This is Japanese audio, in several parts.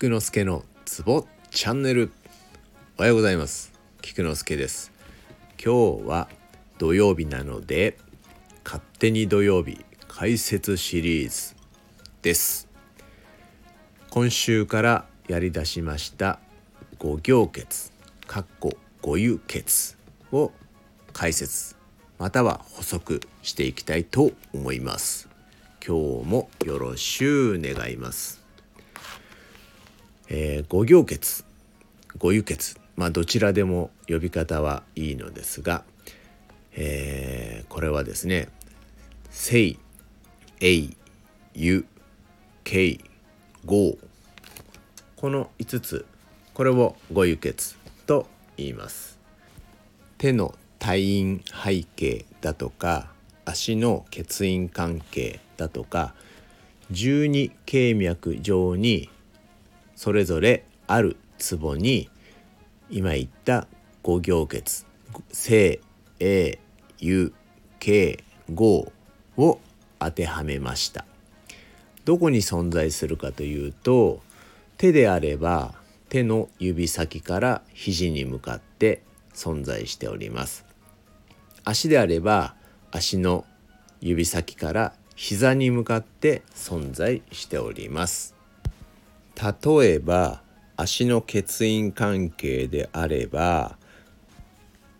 菊之助のツボチャンネル。おはようございます。菊之助です。今日は土曜日なので勝手に土曜日解説シリーズです。今週からやり出しました五行血かっこ五輸血を解説。または補足していきたいと思います。今日もよろしゅう願います。えー、五行血五輸血まあどちらでも呼び方はいいのですが、えー、これはですね「聖」「栄」「ゆ」「慶」「豪」この5つ。これを五輸血と言います。手の退院背景だとか足の血印関係だとか十二経脈上にそれぞれあるツボに今言った五行血正英有慶豪を当てはめました。どこに存在するかというと手であれば手の指先から肘に向かって存在しております。足であれば足の指先から膝に向かって存在しております。例えば足の欠員関係であれば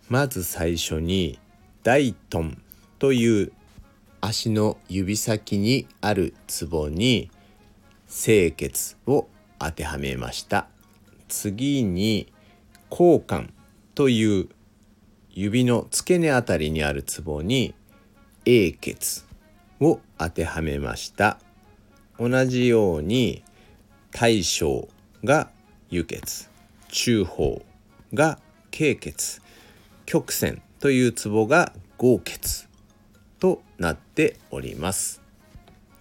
まず最初に大トという足の指先にあるツボに清潔を当てはめました。次に交換という指の付け根あたりにあるツボに英血を当てはめました。同じように大将が輸血中法が経血曲線というツボが合血となっております。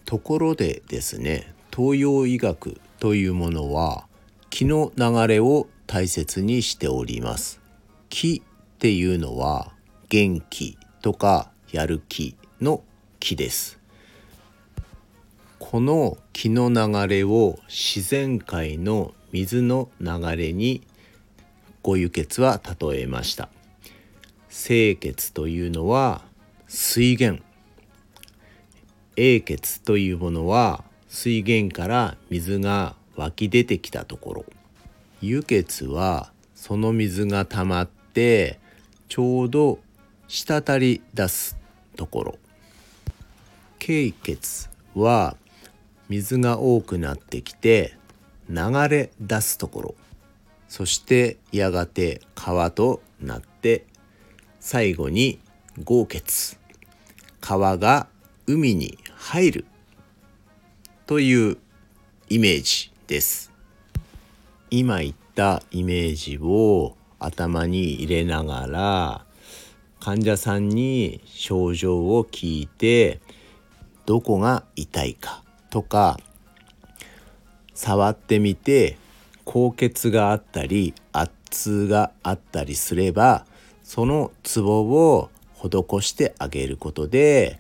ところでですね東洋医学というものは気の流れを大切にしております。気っていうのは元気とかやる気の気です。この気の流れを自然界の水の流れにご輸血は例えました。清血というのは水源。英血というものは水源から水が湧き出てきたところ。輸血はその水が溜まってちょうど滴り出すところ。経血は水が多くなってきて流れ出すところ。そしてやがて川となって最後に豪血川が海に入る。というイメージです。今言ったイメージを頭に入れながら患者さんに症状を聞いてどこが痛いか。とか触ってみて高血があったり圧痛があったりすればそのツボを施してあげることで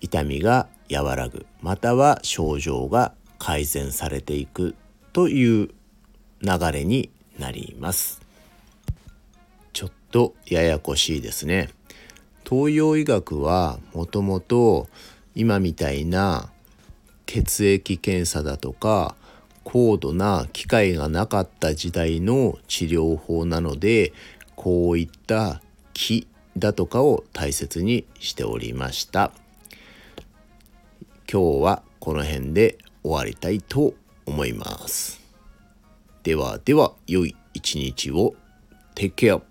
痛みが和らぐまたは症状が改善されていくという流れになります。ちょっとややこしいですね。東洋医学はもともと今みたいな血液検査だとか高度な機械がなかった時代の治療法なのでこういった気だとかを大切にしておりました。今日はこの辺で終わりたいと思います。ではでは良い一日を。Take care